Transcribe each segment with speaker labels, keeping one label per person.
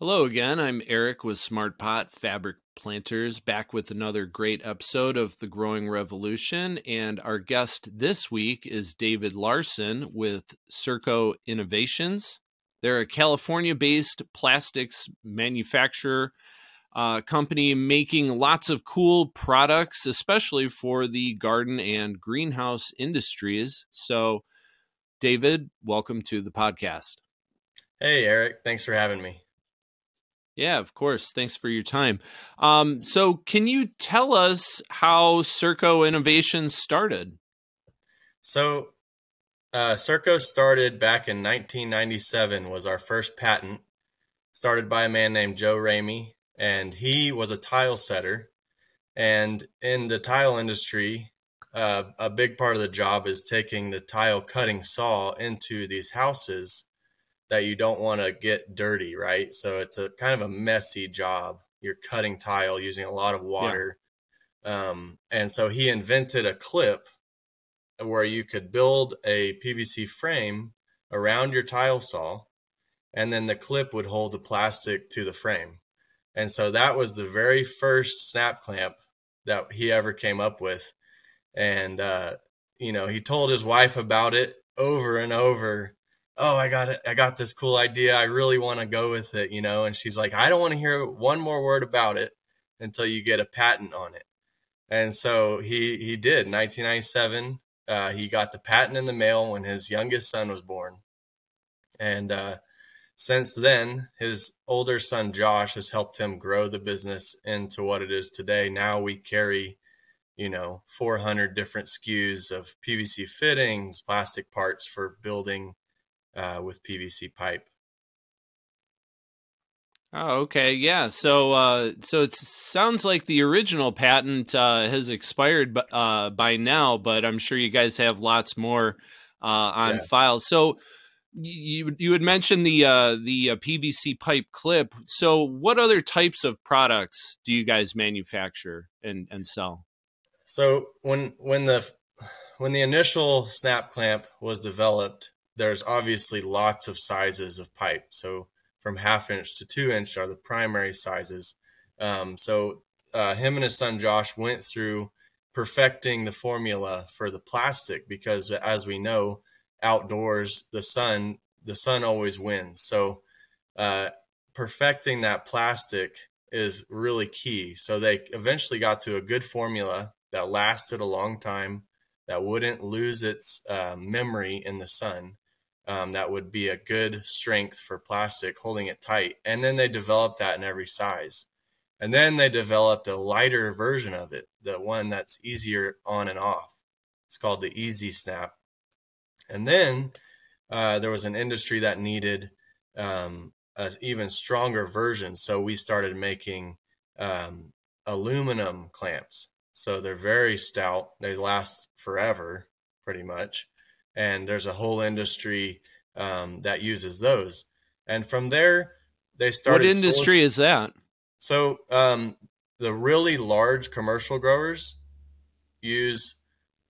Speaker 1: Hello again. I'm Eric with Smart Pot Fabric Planters, back with another great episode of The Growing Revolution. And our guest this week is David Larsen with Circo Innovations. They're a California based plastics manufacturer uh, company making lots of cool products, especially for the garden and greenhouse industries. So, David, welcome to the podcast.
Speaker 2: Hey, Eric. Thanks for having me.
Speaker 1: Yeah, of course. Thanks for your time. Um, so, can you tell us how Circo Innovations started?
Speaker 2: So, uh, Circo started back in 1997. Was our first patent started by a man named Joe Ramey, and he was a tile setter. And in the tile industry, uh, a big part of the job is taking the tile cutting saw into these houses that you don't want to get dirty, right? So it's a kind of a messy job. You're cutting tile using a lot of water. Yeah. Um, and so he invented a clip where you could build a PVC frame around your tile saw, and then the clip would hold the plastic to the frame. And so that was the very first snap clamp that he ever came up with. And, uh, you know, he told his wife about it over and over oh i got it i got this cool idea i really want to go with it you know and she's like i don't want to hear one more word about it until you get a patent on it. And so he he did 1997 uh, he got the patent in the mail when his youngest son was born. And uh, since then his older son josh has helped him grow the business into what it is today. Now we carry you know 400 different skus of pvc fittings plastic parts for building uh, with PVC pipe.
Speaker 1: Oh, okay, yeah. So, uh, so it sounds like the original patent uh, has expired uh, by now, but I'm sure you guys have lots more uh, on yeah. file. So, you you had mentioned the uh, the uh, PVC pipe clip. So, what other types of products do you guys manufacture and and sell?
Speaker 2: So, when when the when the initial snap clamp was developed, there's obviously lots of sizes of pipe. So from half inch to two inch are the primary sizes. Um, so uh, him and his son Josh went through perfecting the formula for the plastic because, as we know, outdoors the sun the sun always wins. So uh, perfecting that plastic is really key. So they eventually got to a good formula that lasted a long time, that wouldn't lose its uh, memory in the sun, um, that would be a good strength for plastic, holding it tight. And then they developed that in every size. And then they developed a lighter version of it, the one that's easier on and off. It's called the Easy Snap. And then uh, there was an industry that needed um, an even stronger version. So we started making um, aluminum clamps. So they're very stout, they last forever, pretty much and there's a whole industry um, that uses those. And from there, they started.
Speaker 1: What industry is that?
Speaker 2: So um, the really large commercial growers use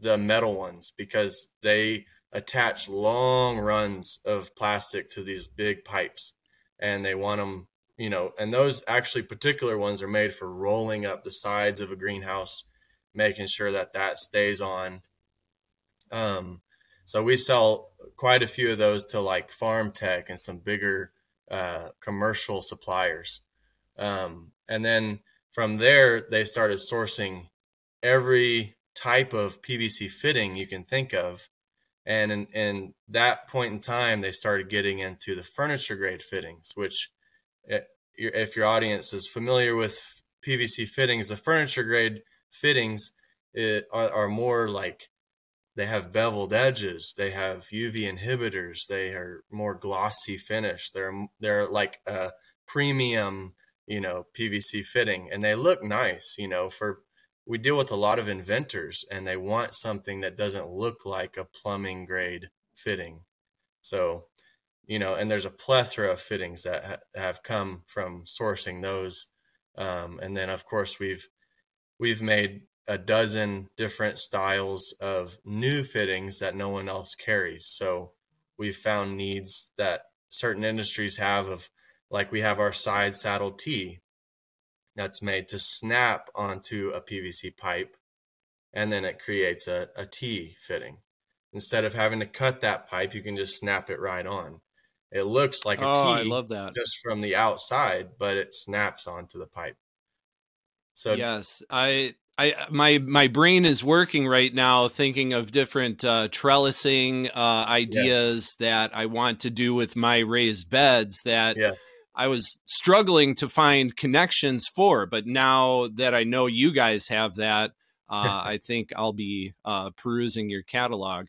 Speaker 2: the metal ones because they attach long runs of plastic to these big pipes, and they want them. You know, and those actually particular ones are made for rolling up the sides of a greenhouse, making sure that that stays on. Um, so we sell quite a few of those to like FarmTek and some bigger uh, commercial suppliers. Um, and then from there, they started sourcing every type of PVC fitting you can think of. And in, in that point in time, they started getting into the furniture grade fittings, which, eh, if your audience is familiar with PVC fittings, the furniture grade fittings it, are, are more like they have beveled edges. They have uv inhibitors. They are more glossy finish. They're they're like a premium you know pvc fitting and they look nice you know for we deal with a lot of inventors and they want something that doesn't look like a plumbing grade fitting. So you know and there's a plethora of fittings that ha- have come from sourcing those um, and then of course we've we've made a dozen different styles of new fittings that no one else carries. So we've found needs that certain industries have of like we have our side saddle T that's made to snap onto a PVC pipe and then it creates a, a T fitting. Instead of having to cut that pipe, you can just snap it right on. It looks like a
Speaker 1: oh,
Speaker 2: T
Speaker 1: I love that.
Speaker 2: just from the outside, but it snaps onto the pipe.
Speaker 1: So yes, I I my my brain is working right now thinking of different uh, trellising uh, ideas yes. that I want to do with my raised beds that
Speaker 2: yes.
Speaker 1: I was struggling to find connections for, but now that I know you guys have that, uh, I think I'll be uh, perusing your catalog.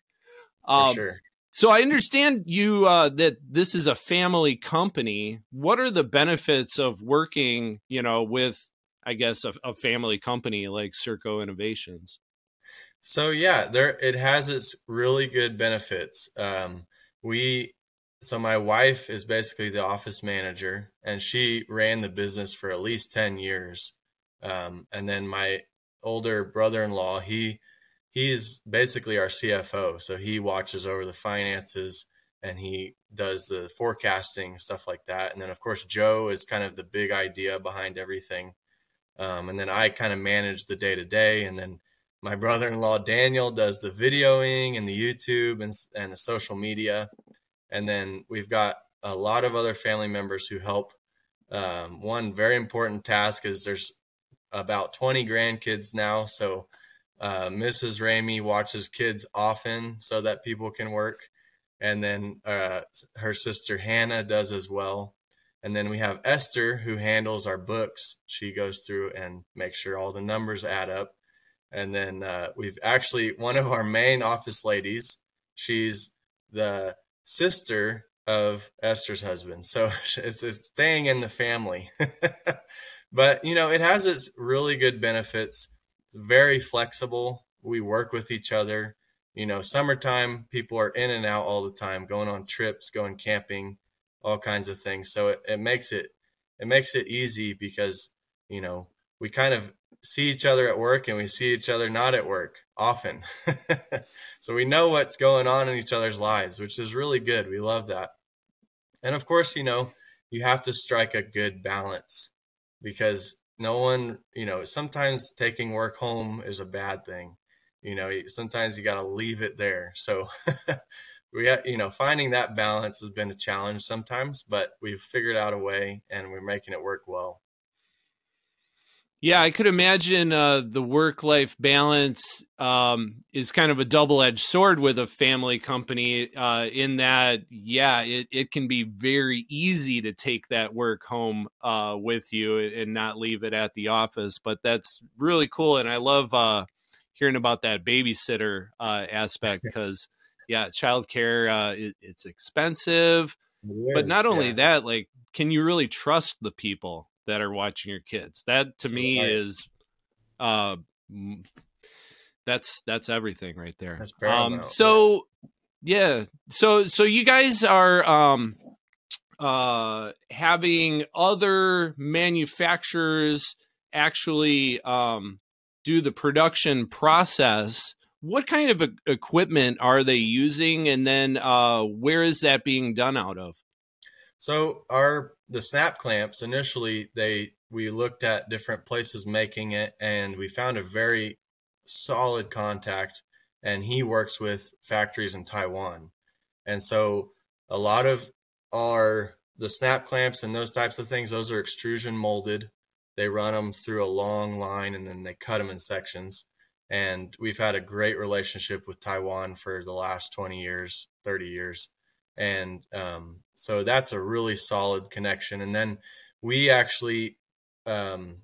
Speaker 2: Um, sure.
Speaker 1: So I understand you uh, that this is a family company. What are the benefits of working, you know, with I guess a, a family company like Circo Innovations?
Speaker 2: So yeah, there it has its really good benefits. Um, we so my wife is basically the office manager, and she ran the business for at least ten years. Um, and then my older brother-in-law, he he's basically our CFO, so he watches over the finances and he does the forecasting stuff like that. And then of course Joe is kind of the big idea behind everything. Um, and then I kind of manage the day to day, and then my brother-in-law Daniel does the videoing and the YouTube and and the social media, and then we've got a lot of other family members who help. Um, one very important task is there's about 20 grandkids now, so uh, Mrs. Ramey watches kids often so that people can work, and then uh, her sister Hannah does as well. And then we have Esther who handles our books. She goes through and makes sure all the numbers add up. And then uh, we've actually one of our main office ladies. She's the sister of Esther's husband, so it's, it's staying in the family. but you know, it has its really good benefits. It's very flexible. We work with each other. You know, summertime people are in and out all the time, going on trips, going camping all kinds of things. So it, it makes it it makes it easy because you know we kind of see each other at work and we see each other not at work often. so we know what's going on in each other's lives, which is really good. We love that. And of course, you know, you have to strike a good balance because no one, you know, sometimes taking work home is a bad thing. You know, sometimes you got to leave it there. So we got, you know, finding that balance has been a challenge sometimes, but we've figured out a way and we're making it work well.
Speaker 1: Yeah, I could imagine uh, the work life balance um, is kind of a double edged sword with a family company, uh, in that, yeah, it, it can be very easy to take that work home uh, with you and not leave it at the office. But that's really cool. And I love uh, hearing about that babysitter uh, aspect because yeah, childcare uh, it, it's expensive, it but not only yeah. that, like, can you really trust the people that are watching your kids? That to me right. is, uh, that's that's everything right there. Um, so yeah, so so you guys are um uh having other manufacturers actually um do the production process what kind of equipment are they using and then uh, where is that being done out of?
Speaker 2: So our the snap clamps initially they we looked at different places making it and we found a very solid contact and he works with factories in taiwan. And so a lot of our the snap clamps and those types of things those are extrusion molded. They run them through a long line and then they cut them in sections and we've had a great relationship with Taiwan for the last 20 years, 30 years. And um, so that's a really solid connection. And then we actually um,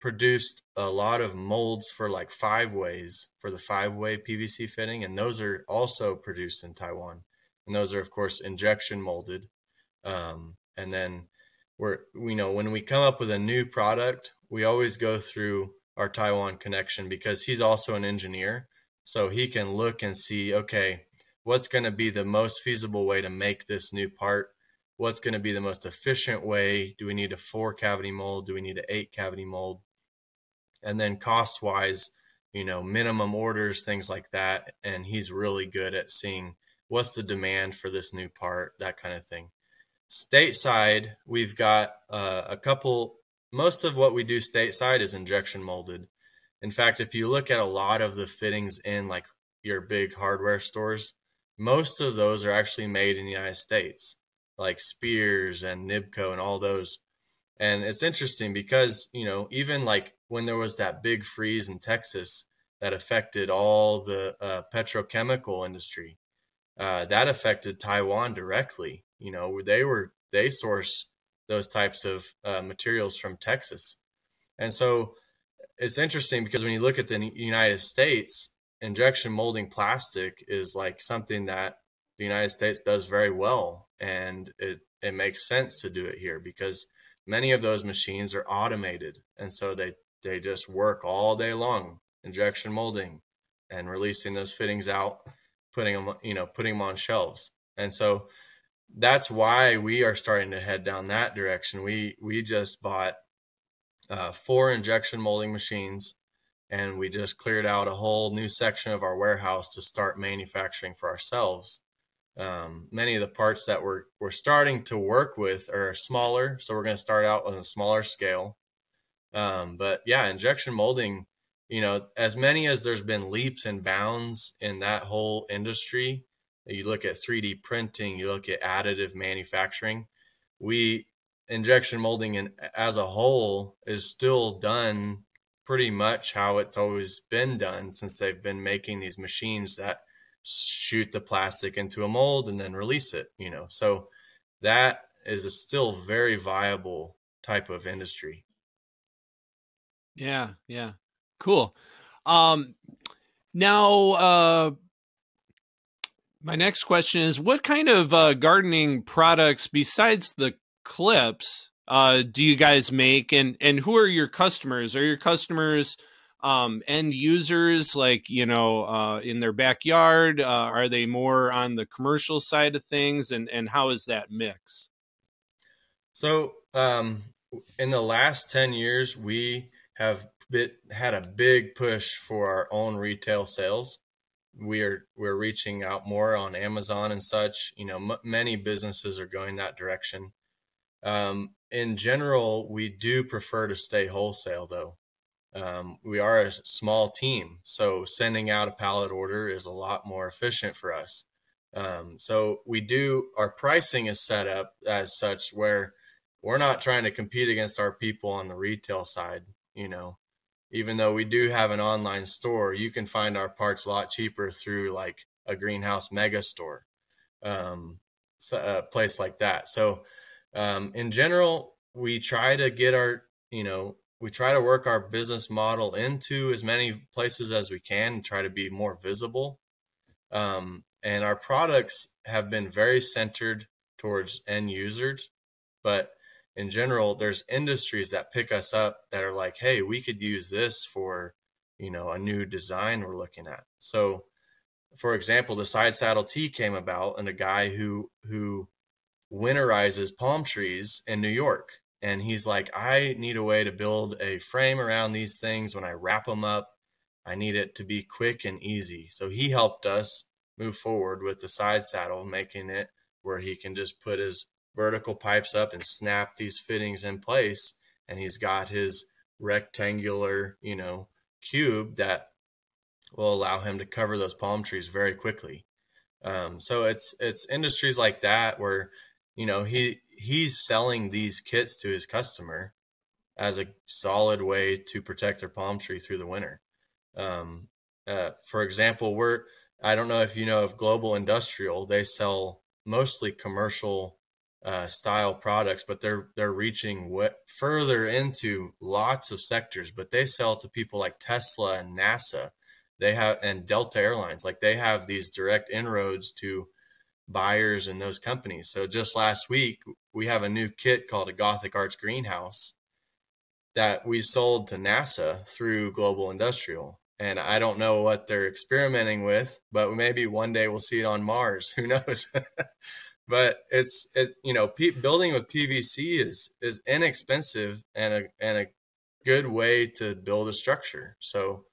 Speaker 2: produced a lot of molds for like five ways for the five way PVC fitting. And those are also produced in Taiwan. And those are, of course, injection molded. Um, and then we're, you know, when we come up with a new product, we always go through our Taiwan connection because he's also an engineer. So he can look and see, okay, what's going to be the most feasible way to make this new part? What's going to be the most efficient way? Do we need a four cavity mold? Do we need an eight cavity mold? And then cost wise, you know, minimum orders, things like that. And he's really good at seeing what's the demand for this new part, that kind of thing. stateside, we've got uh, a couple. Most of what we do stateside is injection molded. In fact, if you look at a lot of the fittings in like your big hardware stores, most of those are actually made in the United States, like Spears and Nibco and all those. And it's interesting because, you know, even like when there was that big freeze in Texas that affected all the uh, petrochemical industry, uh, that affected Taiwan directly. You know, they were, they source those types of uh, materials from Texas. And so it's interesting because when you look at the United States, injection molding plastic is like something that the United States does very well. And it, it makes sense to do it here because many of those machines are automated. And so they, they just work all day long, injection molding and releasing those fittings out, putting them, you know, putting them on shelves. And so that's why we are starting to head down that direction. We, we just bought uh, four injection molding machines and we just cleared out a whole new section of our warehouse to start manufacturing for ourselves. Um, many of the parts that we're we're starting to work with are smaller, so we're going to start out on a smaller scale. Um, but yeah, injection molding, you know, as many as there's been leaps and bounds in that whole industry. You look at 3D printing, you look at additive manufacturing. We injection molding and as a whole is still done pretty much how it's always been done since they've been making these machines that shoot the plastic into a mold and then release it, you know. So that is a still very viable type of industry.
Speaker 1: Yeah, yeah. Cool. Um now uh my next question is what kind of uh, gardening products besides the clips uh, do you guys make? And and who are your customers? Are your customers um, end users like you know uh, in their backyard? Uh, are they more on the commercial side of things? And and how is that mix
Speaker 2: so um, in the last 10 years we have bit, had a big push for our own retail sales we are we're reaching out more on amazon and such you know m- many businesses are going that direction um, in general, we do prefer to stay wholesale though. Um, we are a small team, so sending out a pallet order is a lot more efficient for us. Um, so we do our pricing is set up as such where we're not trying to compete against our people on the retail side. You know, even though we do have an online store, you can find our parts a lot cheaper through like a greenhouse mega store, um, a place like that. So um, in general, we try to get our, you know, we try to work our business model into as many places as we can and try to be more visible. Um, and our products have been very centered towards end users, but in general, there's industries that pick us up that are like, hey, we could use this for, you know, a new design we're looking at. So, for example, the side saddle tee came about, and a guy who who winterizes palm trees in New York. And he's like, I need a way to build a frame around these things when I wrap them up. I need it to be quick and easy. So he helped us move forward with the side saddle, making it where he can just put his vertical pipes up and snap these fittings in place. And he's got his rectangular, you know, cube that will allow him to cover those palm trees very quickly. Um, so it's it's industries like that where you know he he's selling these kits to his customer as a solid way to protect their palm tree through the winter. Um, uh, for example, we're I don't know if you know of Global Industrial. They sell mostly commercial uh, style products, but they're they're reaching further into lots of sectors. But they sell to people like Tesla and NASA. They have and Delta Airlines. Like they have these direct inroads to buyers in those companies. So just last week, we have a new kit called a Gothic Arch Greenhouse that we sold to NASA through Global Industrial. And I don't know what they're experimenting with, but maybe one day we'll see it on Mars. Who knows? but it's it, you know P- building with PVC is is inexpensive and a and a good way to build a structure. So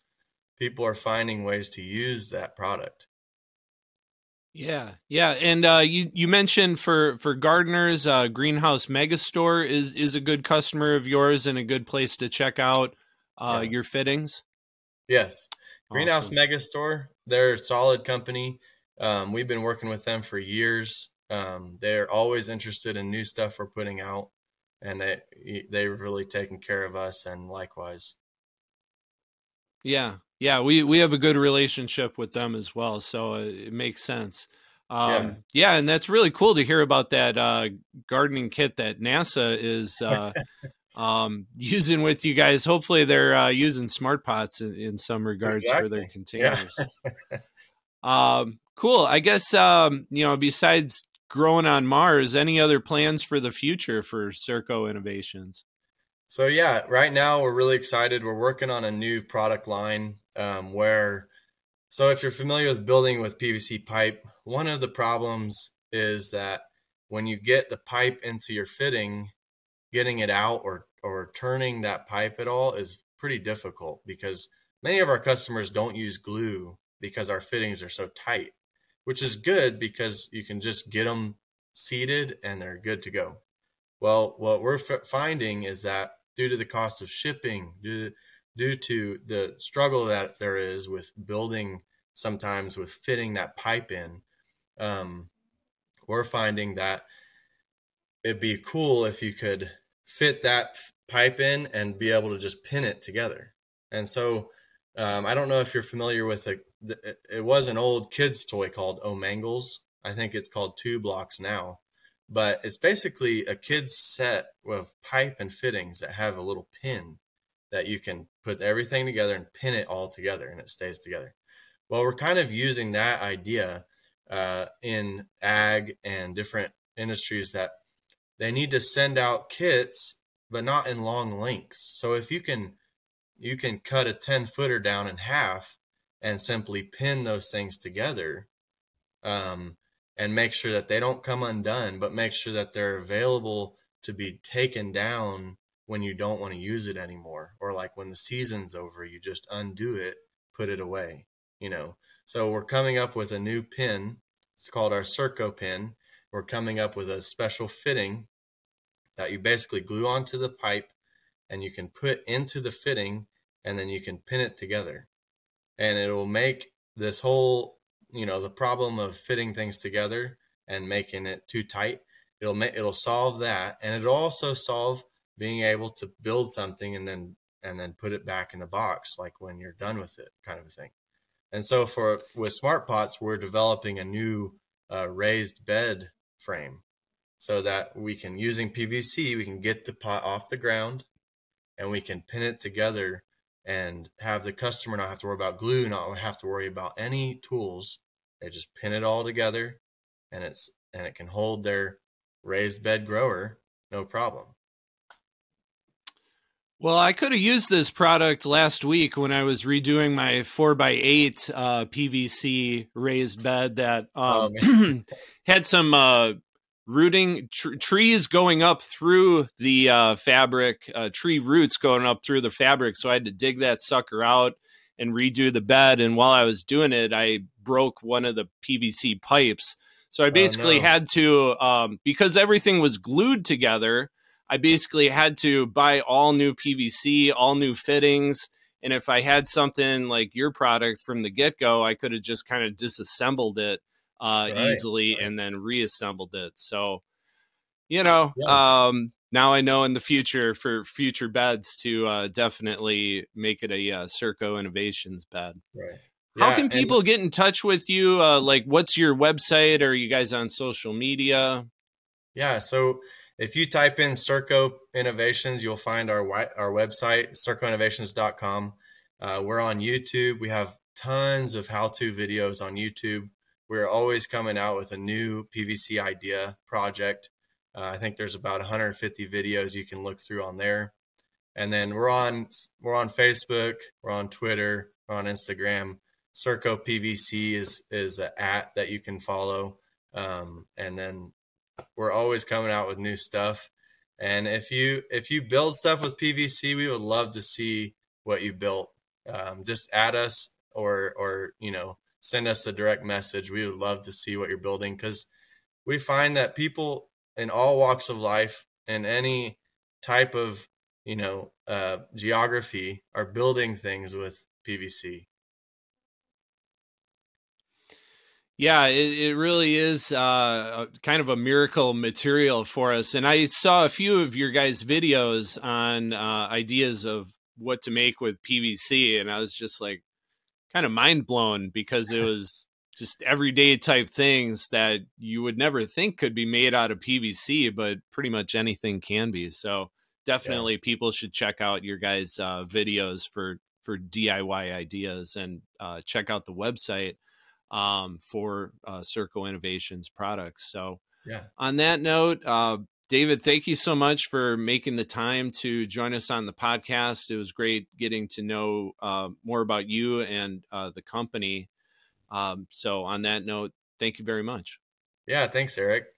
Speaker 2: people are finding ways to use that product.
Speaker 1: Yeah, yeah, and uh, you you mentioned for for gardeners, uh, Greenhouse Megastore is is a good customer of yours and a good place to check out uh,
Speaker 2: Yeah.
Speaker 1: your fittings.
Speaker 2: Yes. Greenhouse
Speaker 1: Awesome.
Speaker 2: Megastore, they're a solid company. Um, we've been working with them for years. Um, they're always interested in new stuff we're putting out, and they they've really taken care of us, and likewise.
Speaker 1: Yeah, yeah, we we have a good relationship with them as well, so uh, it makes sense.
Speaker 2: Yeah.
Speaker 1: Um, yeah, and that's really cool to hear about that uh, gardening kit that NASA is uh, um, using with you guys. Hopefully, they're uh, using smart pots in, in some regards for their
Speaker 2: Exactly. Yeah.
Speaker 1: containers. Um, cool. I guess um, you know, besides growing on Mars, any other plans for the future for Circo Innovations?
Speaker 2: So yeah, right now we're really excited. We're working on a new product line um, where, so if you're familiar with building with PVC pipe, one of the problems is that when you get the pipe into your fitting, getting it out or or turning that pipe at all is pretty difficult because many of our customers don't use glue because our fittings are so tight, which is good because you can just get them seated and they're good to go. Well, what we're f- finding is that due to the cost of shipping, due due to the struggle that there is with building, sometimes with fitting that pipe in, um, we're finding that it'd be cool if you could fit that pipe in and be able to just pin it together. And so, um, I don't know if you're familiar with a. It was an old kids toy called O'Mangles. I think it's called Two Blocks now, but it's basically a kid's set of pipe and fittings that have a little pin that you can put everything together and pin it all together, and it stays together. Well, we're kind of using that idea uh, in ag and different industries that they need to send out kits, but not in long lengths. So if you can you can cut a 10 footer down in half and simply pin those things together um, and make sure that they don't come undone, but make sure that they're available to be taken down when you don't want to use it anymore. Or like when the season's over, you just undo it, put it away, you know. So we're coming up with a new pin. It's called our Circo pin. We're coming up with a special fitting that you basically glue onto the pipe and you can put into the fitting and then you can pin it together. And it will make this whole, you know, the problem of fitting things together and making it too tight. It'll make it'll solve that and it'll also solve being able to build something and then and then put it back in the box like when you're done with it kind of a thing. And so for with smart pots, we're developing a new uh, raised bed frame so that we can using PVC, we can get the pot off the ground and we can pin it together and have the customer not have to worry about glue, not have to worry about any tools. They just pin it all together and it's and it can hold their raised bed grower no problem.
Speaker 1: Well, I could have used this product last week when I was redoing my four by eight uh, PVC raised bed that
Speaker 2: Oh
Speaker 1: um,
Speaker 2: man.
Speaker 1: had some uh, rooting tr- trees going up through the uh, fabric, uh, tree roots going up through the fabric. So I had to dig that sucker out and redo the bed. And while I was doing it, I broke one of the PVC pipes. So I
Speaker 2: Oh
Speaker 1: basically
Speaker 2: no.
Speaker 1: had to, um, because everything was glued together, I basically had to buy all new PVC, all new fittings. And if I had something like your product from the get go, I could have just kind of disassembled it uh,
Speaker 2: Right.
Speaker 1: easily
Speaker 2: Right.
Speaker 1: and then reassembled it. So, you know,
Speaker 2: Yeah.
Speaker 1: um, now I know in the future for future beds to uh, definitely make it a uh, Circo Innovations bed.
Speaker 2: Right.
Speaker 1: How
Speaker 2: Yeah.
Speaker 1: can
Speaker 2: And
Speaker 1: people get in touch with you? Uh, like, what's your website? Are you guys on social media?
Speaker 2: yeah, so if you type in Circo Innovations, you'll find our our website, circoinnovations.com. Uh, we're on YouTube. We have tons of how-to videos on YouTube. We're always coming out with a new PVC idea project. Uh, I think there's about 150 videos you can look through on there. And then we're on we're on Facebook, we're on Twitter, we're on Instagram. Circo PVC is is an at that you can follow. Um, and then we're always coming out with new stuff. And if you if you build stuff with PVC, we would love to see what you built. Um, just add us or or you know send us a direct message. We would love to see what you're building because we find that people in all walks of life and any type of you know uh, geography are building things with PVC.
Speaker 1: Yeah, it, it really is uh, kind of a miracle material for us. And I saw a few of your guys' videos on uh, ideas of what to make with PVC, and I was just like kind of mind blown because it was just everyday type things that you would never think could be made out of PVC, but pretty much anything can be. So definitely, yeah. people should check out your guys' uh, videos for for DIY ideas and uh, check out the website um, for uh, Circo Innovations products. So,
Speaker 2: yeah.
Speaker 1: On that note, uh, David, thank you so much for making the time to join us on the podcast. It was great getting to know uh, more about you and uh, the company. Um, so, on that note, thank you very much.
Speaker 2: Yeah, thanks, Eric.